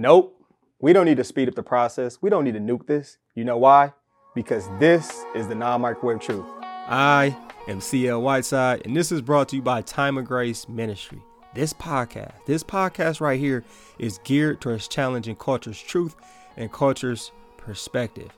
Nope. We don't need to speed up the process. We don't need to nuke this. You know why? Because this is the non microwave truth. I am CL Whiteside, and this is brought to you by Time of Grace Ministry. This podcast, this podcast right here, is geared towards challenging culture's truth and culture's perspective.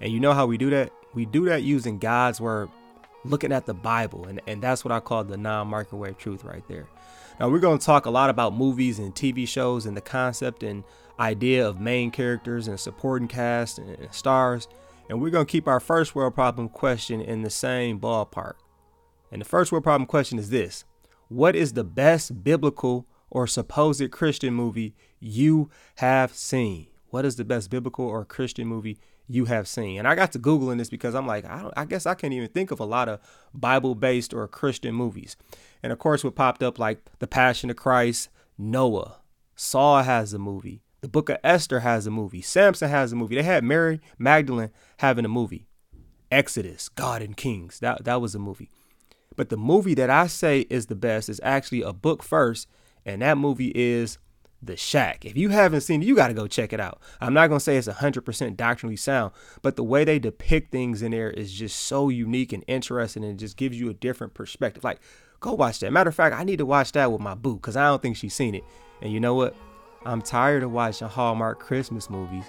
And you know how we do that? We do that using God's word, looking at the Bible, and, and that's what I call the non microwave truth right there. Now, we're going to talk a lot about movies and TV shows and the concept and idea of main characters and supporting cast and stars. And we're going to keep our first world problem question in the same ballpark. And the first world problem question is this What is the best biblical or supposed Christian movie you have seen? What is the best biblical or Christian movie you have seen? And I got to Googling this because I'm like, I, don't, I guess I can't even think of a lot of Bible based or Christian movies. And of course, what popped up like The Passion of Christ, Noah, Saul has a movie, the Book of Esther has a movie, Samson has a movie. They had Mary Magdalene having a movie, Exodus, God and Kings. That that was a movie. But the movie that I say is the best is actually a book first, and that movie is The Shack. If you haven't seen it, you got to go check it out. I'm not going to say it's 100% doctrinally sound, but the way they depict things in there is just so unique and interesting and just gives you a different perspective. Like Go watch that. Matter of fact, I need to watch that with my boo because I don't think she's seen it. And you know what? I'm tired of watching Hallmark Christmas movies.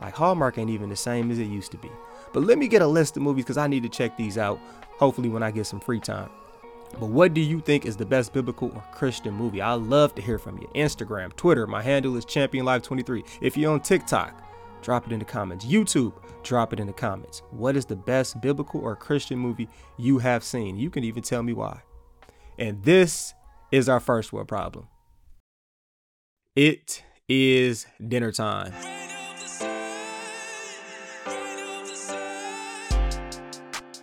Like Hallmark ain't even the same as it used to be. But let me get a list of movies because I need to check these out. Hopefully, when I get some free time. But what do you think is the best biblical or Christian movie? I love to hear from you. Instagram, Twitter, my handle is Champion Life 23 If you're on TikTok, drop it in the comments. YouTube, drop it in the comments. What is the best biblical or Christian movie you have seen? You can even tell me why. And this is our first world problem. It is dinner time.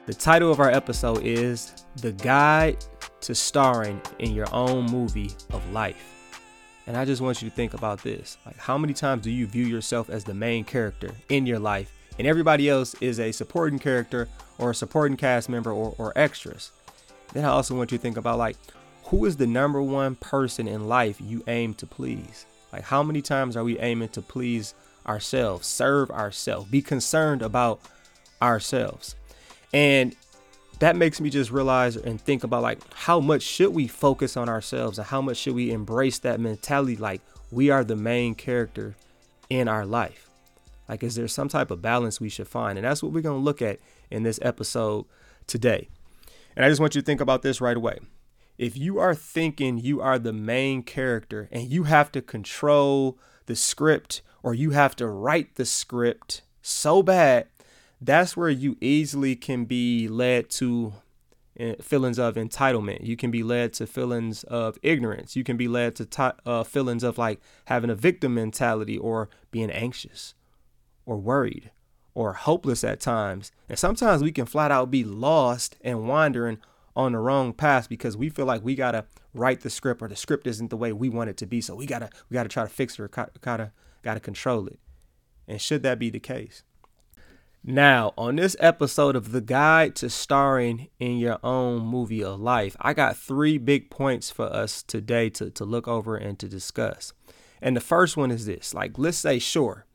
The title of our episode is The Guide to Starring in Your Own Movie of Life. And I just want you to think about this. Like how many times do you view yourself as the main character in your life and everybody else is a supporting character or a supporting cast member or, or extras? Then I also want you to think about like who is the number one person in life you aim to please? Like how many times are we aiming to please ourselves, serve ourselves, be concerned about ourselves? And that makes me just realize and think about like how much should we focus on ourselves and how much should we embrace that mentality like we are the main character in our life. Like is there some type of balance we should find? And that's what we're going to look at in this episode today. And I just want you to think about this right away. If you are thinking you are the main character and you have to control the script or you have to write the script so bad, that's where you easily can be led to eh, feelings of entitlement. You can be led to feelings of ignorance. You can be led to t- uh, feelings of like having a victim mentality or being anxious or worried or hopeless at times. And sometimes we can flat out be lost and wandering on the wrong path because we feel like we gotta write the script or the script isn't the way we want it to be. So we gotta we gotta try to fix it or gotta gotta control it. And should that be the case? Now, on this episode of The Guide to Starring in Your Own Movie of Life, I got three big points for us today to, to look over and to discuss. And the first one is this like, let's say, sure,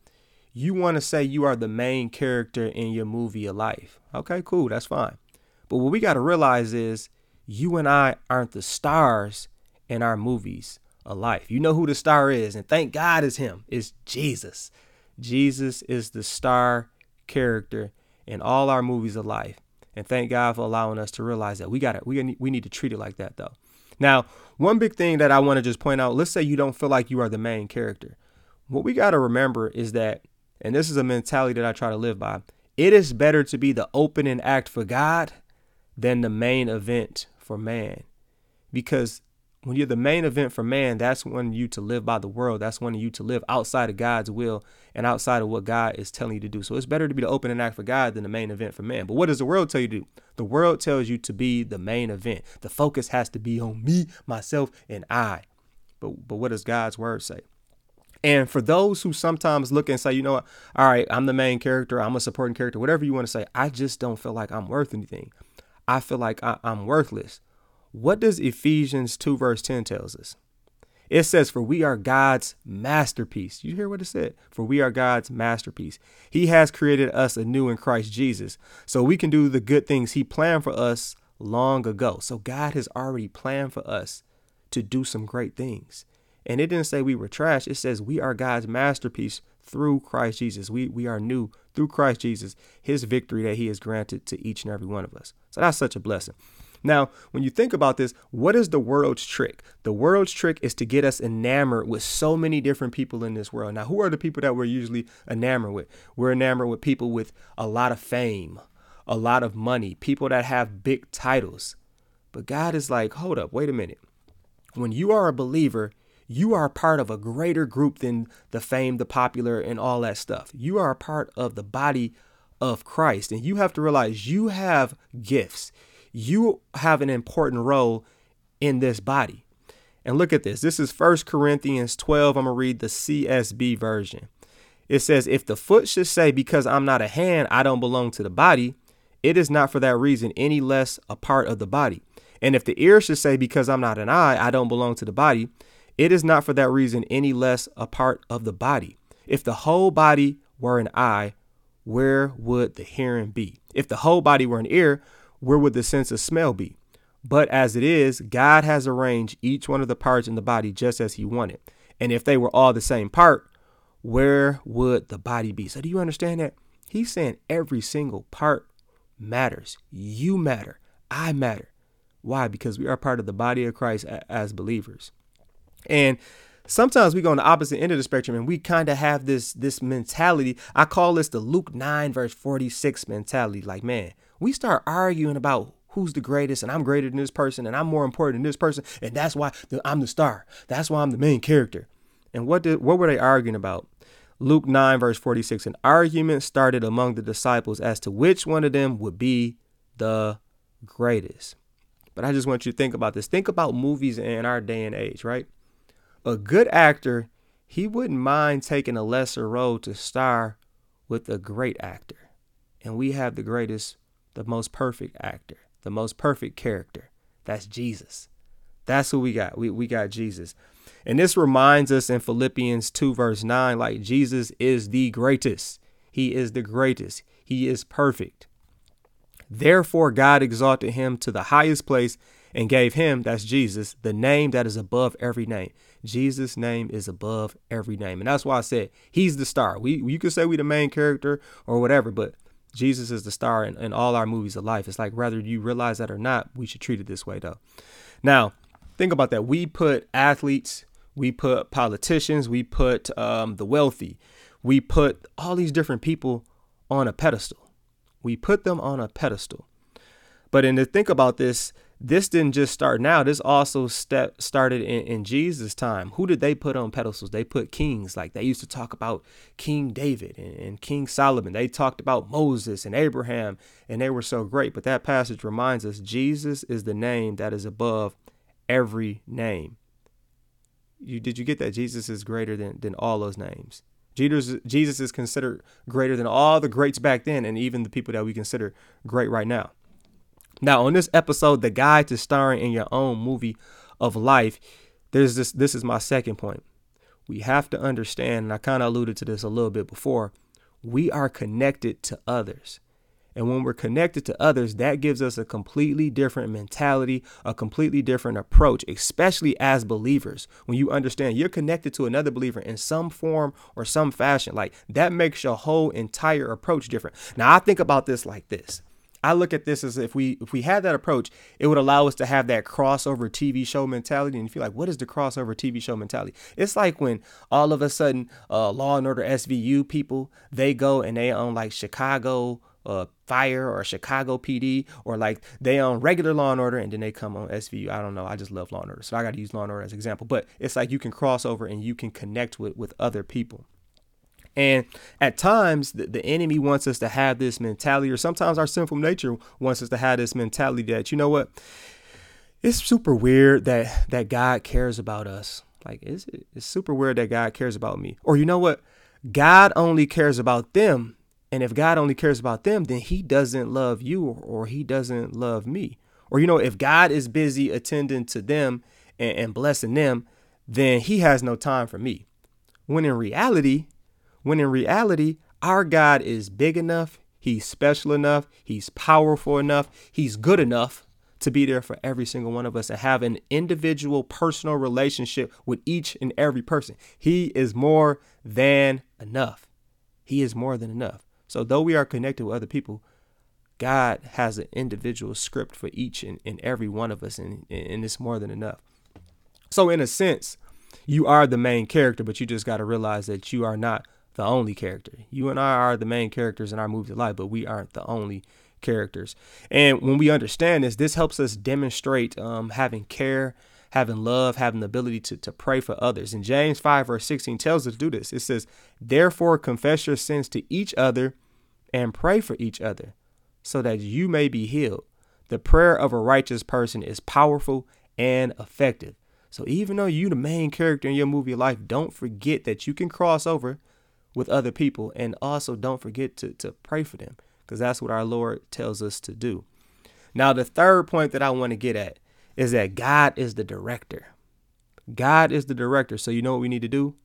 you want to say you are the main character in your movie of life. Okay, cool, that's fine. But what we got to realize is you and I aren't the stars in our movies of life. You know who the star is, and thank God is him. It's Jesus. Jesus is the star character in all our movies of life. And thank God for allowing us to realize that we got it. We we need to treat it like that though. Now, one big thing that I want to just point out, let's say you don't feel like you are the main character. What we got to remember is that and this is a mentality that I try to live by. It is better to be the opening act for God than the main event for man. Because when you're the main event for man, that's when you to live by the world. That's when you to live outside of God's will and outside of what God is telling you to do. So it's better to be the opening act for God than the main event for man. But what does the world tell you to do? The world tells you to be the main event. The focus has to be on me, myself, and I. But but what does God's word say? And for those who sometimes look and say, you know what, all right, I'm the main character, I'm a supporting character, whatever you want to say, I just don't feel like I'm worth anything. I feel like I, am worthless. What does Ephesians 2 verse 10 tells us? It says, For we are God's masterpiece. You hear what it said? For we are God's masterpiece. He has created us anew in Christ Jesus, so we can do the good things He planned for us long ago. So God has already planned for us to do some great things. And it didn't say we were trash. It says we are God's masterpiece through Christ Jesus. We we are new through Christ Jesus, his victory that he has granted to each and every one of us. So that's such a blessing. Now, when you think about this, what is the world's trick? The world's trick is to get us enamored with so many different people in this world. Now, who are the people that we're usually enamored with? We're enamored with people with a lot of fame, a lot of money, people that have big titles. But God is like, hold up, wait a minute. When you are a believer, you are part of a greater group than the fame, the popular, and all that stuff. You are a part of the body of Christ. And you have to realize you have gifts, you have an important role in this body. And look at this. This is 1 Corinthians 12. I'm going to read the CSB version. It says, If the foot should say, Because I'm not a hand, I don't belong to the body, it is not for that reason any less a part of the body. And if the ear should say, Because I'm not an eye, I don't belong to the body, it is not for that reason any less a part of the body. If the whole body were an eye, where would the hearing be? If the whole body were an ear, where would the sense of smell be? But as it is, God has arranged each one of the parts in the body just as He wanted. And if they were all the same part, where would the body be? So, do you understand that? He's saying every single part matters. You matter. I matter. Why? Because we are part of the body of Christ as believers. And sometimes we go on the opposite end of the spectrum and we kind of have this this mentality. I call this the Luke 9 verse 46 mentality. Like, man, we start arguing about who's the greatest and I'm greater than this person and I'm more important than this person and that's why I'm the star. That's why I'm the main character. And what did what were they arguing about? Luke 9 verse 46 an argument started among the disciples as to which one of them would be the greatest. But I just want you to think about this. Think about movies in our day and age, right? a good actor, he wouldn't mind taking a lesser role to star with a great actor. And we have the greatest, the most perfect actor, the most perfect character. That's Jesus. That's who we got. We, we got Jesus. And this reminds us in Philippians 2, verse 9, like Jesus is the greatest. He is the greatest. He is perfect. Therefore, God exalted him to the highest place and gave him, that's Jesus, the name that is above every name. Jesus' name is above every name. And that's why I said he's the star. We you could say we the main character or whatever, but Jesus is the star in, in all our movies of life. It's like whether you realize that or not, we should treat it this way though. Now, think about that. We put athletes, we put politicians, we put um, the wealthy, we put all these different people on a pedestal. We put them on a pedestal. But in to think about this, this didn't just start now. This also step started in, in Jesus' time. Who did they put on pedestals? They put kings. Like they used to talk about King David and, and King Solomon. They talked about Moses and Abraham, and they were so great. But that passage reminds us Jesus is the name that is above every name. You did you get that? Jesus is greater than, than all those names. Jesus, Jesus is considered greater than all the greats back then and even the people that we consider great right now. Now, on this episode, the guide to starring in your own movie of life, there's this this is my second point. We have to understand, and I kind of alluded to this a little bit before, we are connected to others. And when we're connected to others, that gives us a completely different mentality, a completely different approach, especially as believers. When you understand you're connected to another believer in some form or some fashion, like that makes your whole entire approach different. Now, I think about this like this I look at this as if we if we had that approach, it would allow us to have that crossover TV show mentality. And if you feel like, what is the crossover TV show mentality? It's like when all of a sudden, uh, Law and Order SVU people they go and they own like Chicago uh, Fire or Chicago PD, or like they own regular Law and Order and then they come on SVU. I don't know. I just love Law and Order, so I got to use Law and Order as an example. But it's like you can cross over and you can connect with with other people. And at times, the, the, enemy wants us to have this mentality, or sometimes our sinful nature wants us to have this mentality that, you know what, it's super weird that that God cares about us. Like, it's, it's super weird that God cares about me. Or you know what, God only cares about them. And if God only cares about them, then he doesn't love you or, or he doesn't love me. Or, you know, if God is busy attending to them and, and blessing them, then he has no time for me. When in reality, when in reality, our God is big enough, he's special enough, he's powerful enough, he's good enough to be there for every single one of us and have an individual personal relationship with each and every person. He is more than enough. He is more than enough. So, though we are connected with other people, God has an individual script for each and, and every one of us, and, and it's more than enough. So, in a sense, you are the main character, but you just got to realize that you are not the only character. You and I are the main characters in our movie life, but we aren't the only characters. And when we understand this, this helps us demonstrate um, having care, having love, having the ability to, to pray for others. And James 5, verse 16 tells us to do this. It says, Therefore, confess your sins to each other and pray for each other so that you may be healed. The prayer of a righteous person is powerful and effective. So even though you're the main character in your movie life, don't forget that you can cross over with other people and also don't forget to, to pray for them because that's what our Lord tells us to do. Now, the third point that I want to get at is that God is the director. God is the director. So you know what we need to do?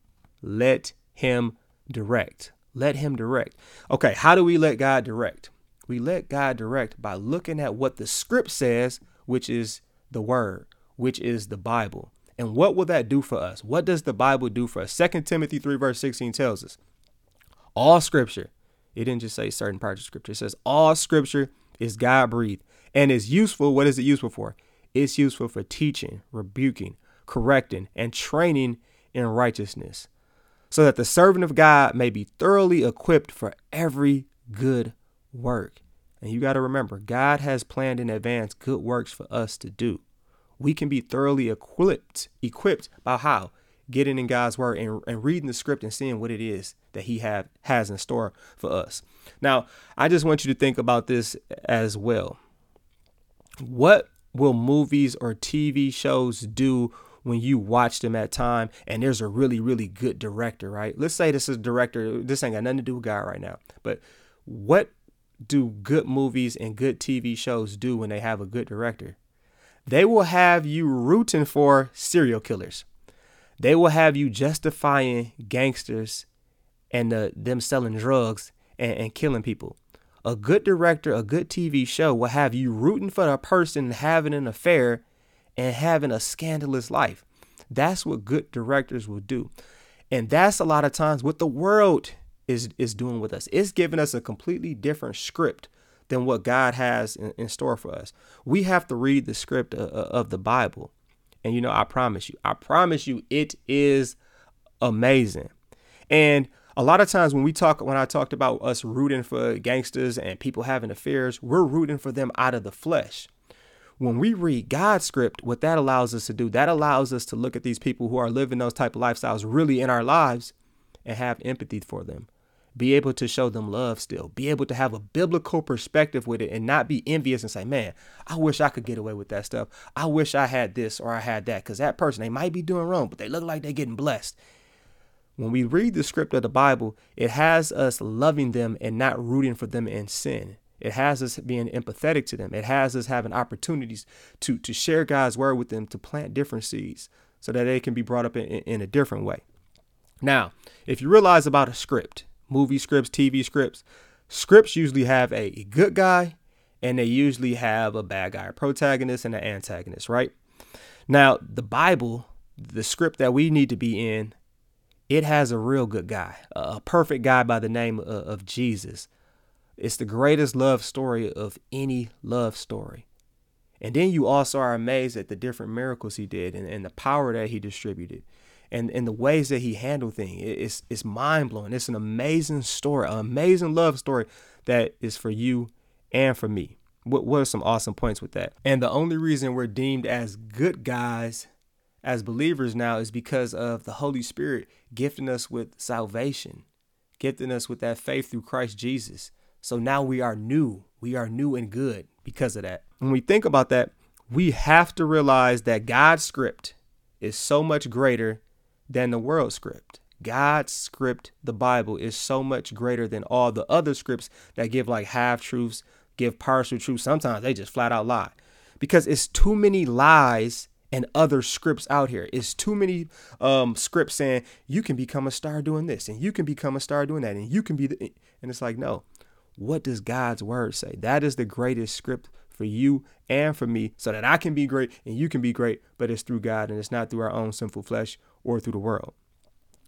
Let him direct. Let him direct. Okay, how do we let God direct? We let God direct by looking at what the script says, which is the word, which is the Bible. And what will that do for us? What does the Bible do for us? 2 Timothy 3, verse 16 tells us all scripture, it didn't just say certain parts of scripture, it says all scripture is God breathed and is useful. What is it useful for? It's useful for teaching, rebuking, correcting, and training in righteousness, so that the servant of God may be thoroughly equipped for every good work. And you got to remember, God has planned in advance good works for us to do. We can be thoroughly equipped, equipped by how? Getting in God's word and, and reading the script and seeing what it is that He have has in store for us. Now, I just want you to think about this as well. What will movies or TV shows do when you watch them at time and there's a really, really good director, right? Let's say this is director, this ain't got nothing to do with God right now, but what do good movies and good TV shows do when they have a good director? They will have you rooting for serial killers. They will have you justifying gangsters and uh, them selling drugs and, and killing people. A good director, a good TV show will have you rooting for a person having an affair and having a scandalous life. That's what good directors will do. And that's a lot of times what the world is is doing with us. It's giving us a completely different script than what God has in, in store for us. We have to read the script of, of the Bible. And you know, I promise you, I promise you, it is amazing. And a lot of times when we talk, when I talked about us rooting for gangsters and people having affairs, we're rooting for them out of the flesh. When we read God's script, what that allows us to do, that allows us to look at these people who are living those type of lifestyles really in our lives and have empathy for them be able to show them love still, be able to have a biblical perspective with it and not be envious and say, man, I wish I could get away with that stuff. I wish I had this or I had that because that person, they might be doing wrong, but they look like they're getting blessed. When we read the script of the Bible, it has us loving them and not rooting for them in sin. It has us being empathetic to them. It has us having opportunities to, to share God's word with them, to plant different seeds so that they can be brought up in, in a different way. Now, if you realize about a script, movie scripts, TV scripts. Scripts usually have a good guy and they usually have a bad guy, a protagonist and an antagonist, right? Now, the Bible, the script that we need to be in, it has a real good guy, a perfect guy by the name of Jesus. It's the greatest love story of any love story. And then you also are amazed at the different miracles he did and, and the power that he distributed and, and the ways that he handled things. It's, it's mind blowing. It's an amazing story, an amazing love story that is for you and for me. What, what are some awesome points with that? And the only reason we're deemed as good guys as believers now is because of the Holy Spirit gifting us with salvation, gifting us with that faith through Christ Jesus. So now we are new. We are new and good because of that. When we think about that, we have to realize that God's script is so much greater than the world script. God's script, the Bible, is so much greater than all the other scripts that give like half truths, give partial truths. Sometimes they just flat out lie because it's too many lies and other scripts out here. It's too many um, scripts saying you can become a star doing this and you can become a star doing that and you can be the and it's like no. What does God's word say? That is the greatest script for you and for me so that I can be great and you can be great, but it's through God and it's not through our own sinful flesh or through the world.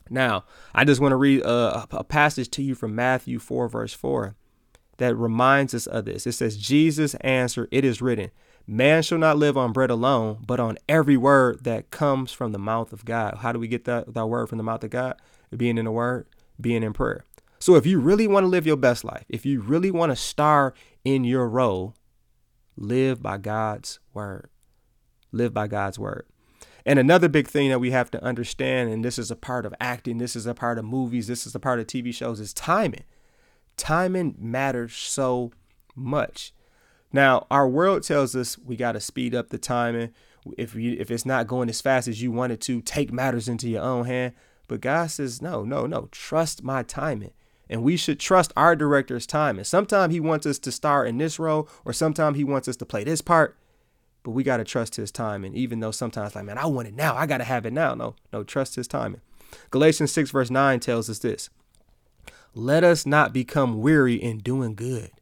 Now, I just want to read a, a passage to you from Matthew 4, verse 4 that reminds us of this. It says, Jesus answered, It is written, Man shall not live on bread alone, but on every word that comes from the mouth of God. How do we get that, that word from the mouth of God? Being in the word, being in prayer. So if you really want to live your best life, if you really want to star in your role, live by God's word. Live by God's word. And another big thing that we have to understand, and this is a part of acting, this is a part of movies, this is a part of TV shows, is timing. Timing matters so much. Now, our world tells us we got to speed up the timing. If you if it's not going as fast as you want it to, take matters into your own hand. But God says, no, no, no. Trust my timing. And we should trust our director's timing. Sometimes he wants us to star in this role, or sometimes he wants us to play this part. But we got to trust his timing, even though sometimes, like, man, I want it now. I got to have it now. No, no, trust his timing. Galatians 6, verse 9 tells us this Let us not become weary in doing good.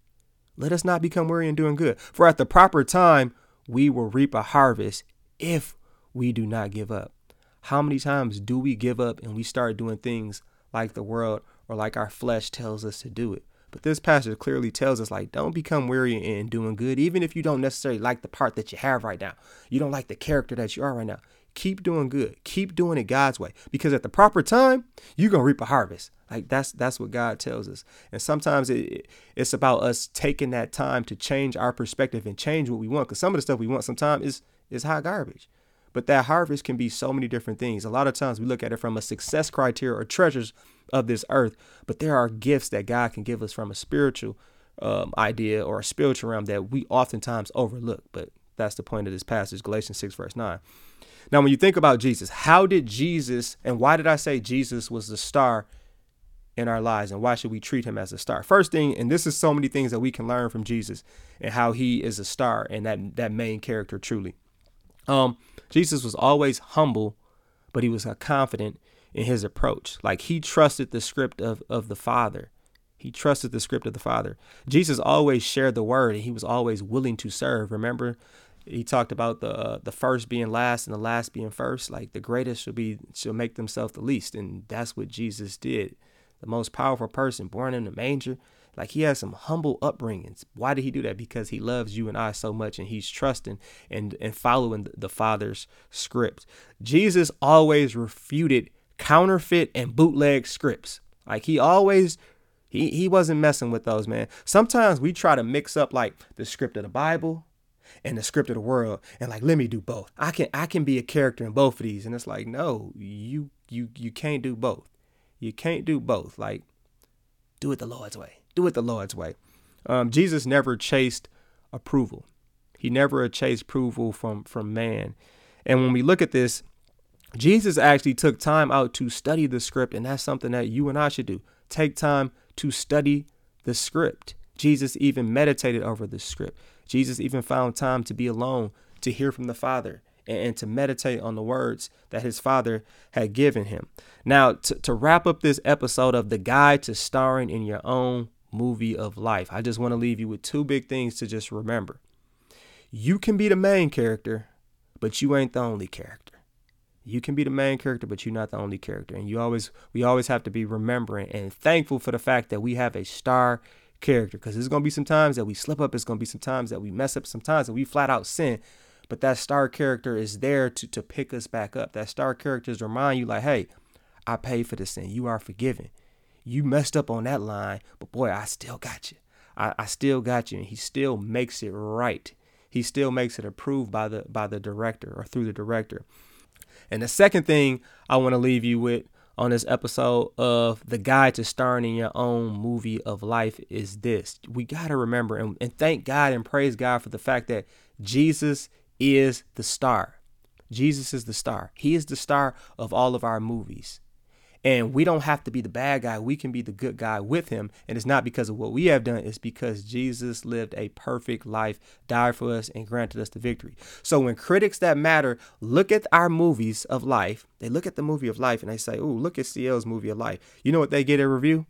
Let us not become weary in doing good. For at the proper time, we will reap a harvest if we do not give up. How many times do we give up and we start doing things like the world or like our flesh tells us to do it? But this passage clearly tells us, like, don't become weary in doing good, even if you don't necessarily like the part that you have right now. You don't like the character that you are right now. Keep doing good. Keep doing it God's way. Because at the proper time, you're gonna reap a harvest. Like that's that's what God tells us. And sometimes it, it's about us taking that time to change our perspective and change what we want. Because some of the stuff we want sometimes is is hot garbage. But that harvest can be so many different things. A lot of times we look at it from a success criteria or treasures of this earth, but there are gifts that God can give us from a spiritual um, idea or a spiritual realm that we oftentimes overlook. But that's the point of this passage, Galatians 6, verse 9. Now, when you think about Jesus, how did Jesus, and why did I say Jesus was the star in our lives and why should we treat him as a star? First thing, and this is so many things that we can learn from Jesus and how he is a star and that that main character truly. Um, Jesus was always humble, but he was confident in his approach. Like he trusted the script of of the Father. He trusted the script of the Father. Jesus always shared the word and he was always willing to serve. Remember, he talked about the uh, the first being last and the last being first. Like the greatest should be should make themselves the least, and that's what Jesus did the most powerful person born in the manger. Like he has some humble upbringings. Why did he do that? Because he loves you and I so much and he's trusting and, and following the Father's script. Jesus always refuted counterfeit and bootleg scripts. Like he always he he wasn't messing with those, man. Sometimes we try to mix up like the script of the Bible and the script of the world and like let me do both. I can I can be a character in both of these and it's like no, you you you can't do both. You can't do both. Like, do it the Lord's way. Do it the Lord's way. Um, Jesus never chased approval. He never chased approval from from man. And when we look at this, Jesus actually took time out to study the script, and that's something that you and I should do. Take time to study the script. Jesus even meditated over the script. Jesus even found time to be alone to hear from the Father and, and to meditate on the words that his father had given him. Now, to, to wrap up this episode of The Guide to Starring in Your Own Movie of Life, I just want to leave you with two big things to just remember. You can be the main character, but you ain't the only character. You can be the main character, but you're not the only character. And you always we always have to be remembering and thankful for the fact that we have a star character. Because there's gonna be some times that we slip up, it's gonna be some times that we mess up, sometimes that we flat out sin. But that star character is there to, to pick us back up. That star character is remind you, like, hey, I paid for this sin. You are forgiven. You messed up on that line, but boy, I still got you. I, I still got you. And he still makes it right. He still makes it approved by the by the director or through the director. And the second thing I want to leave you with on this episode of the guide to starring in your own movie of life is this. We got to remember and, and thank God and praise God for the fact that Jesus is the star. Jesus is the star. He is the star of all of our movies. And we don't have to be the bad guy. We can be the good guy with him. And it's not because of what we have done, it's because Jesus lived a perfect life, died for us, and granted us the victory. So when critics that matter look at our movies of life, they look at the movie of life and they say, Ooh, look at CL's movie of life. You know what they get a review?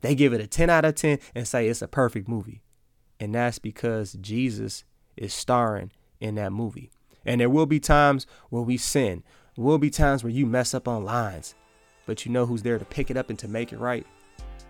They give it a 10 out of 10 and say it's a perfect movie. And that's because Jesus is starring in that movie. And there will be times where we sin. There will be times where you mess up on lines. But you know who's there to pick it up and to make it right?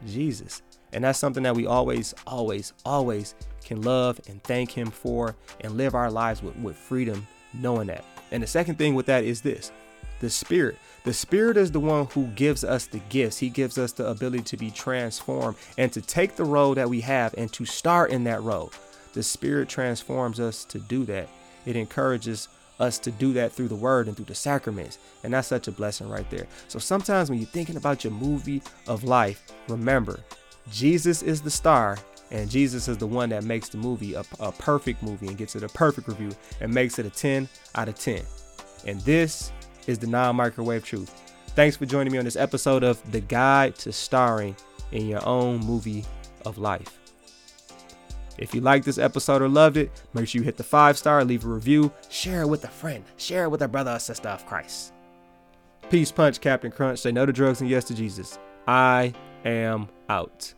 Jesus. And that's something that we always, always, always can love and thank Him for and live our lives with, with freedom, knowing that. And the second thing with that is this the Spirit. The Spirit is the one who gives us the gifts. He gives us the ability to be transformed and to take the role that we have and to start in that role. The Spirit transforms us to do that. It encourages us to do that through the word and through the sacraments. And that's such a blessing right there. So sometimes when you're thinking about your movie of life, remember Jesus is the star and Jesus is the one that makes the movie a, a perfect movie and gets it a perfect review and makes it a 10 out of 10. And this is the non microwave truth. Thanks for joining me on this episode of The Guide to Starring in Your Own Movie of Life. If you liked this episode or loved it, make sure you hit the five star, leave a review, share it with a friend, share it with a brother or sister of Christ. Peace, punch, Captain Crunch. Say no to drugs and yes to Jesus. I am out.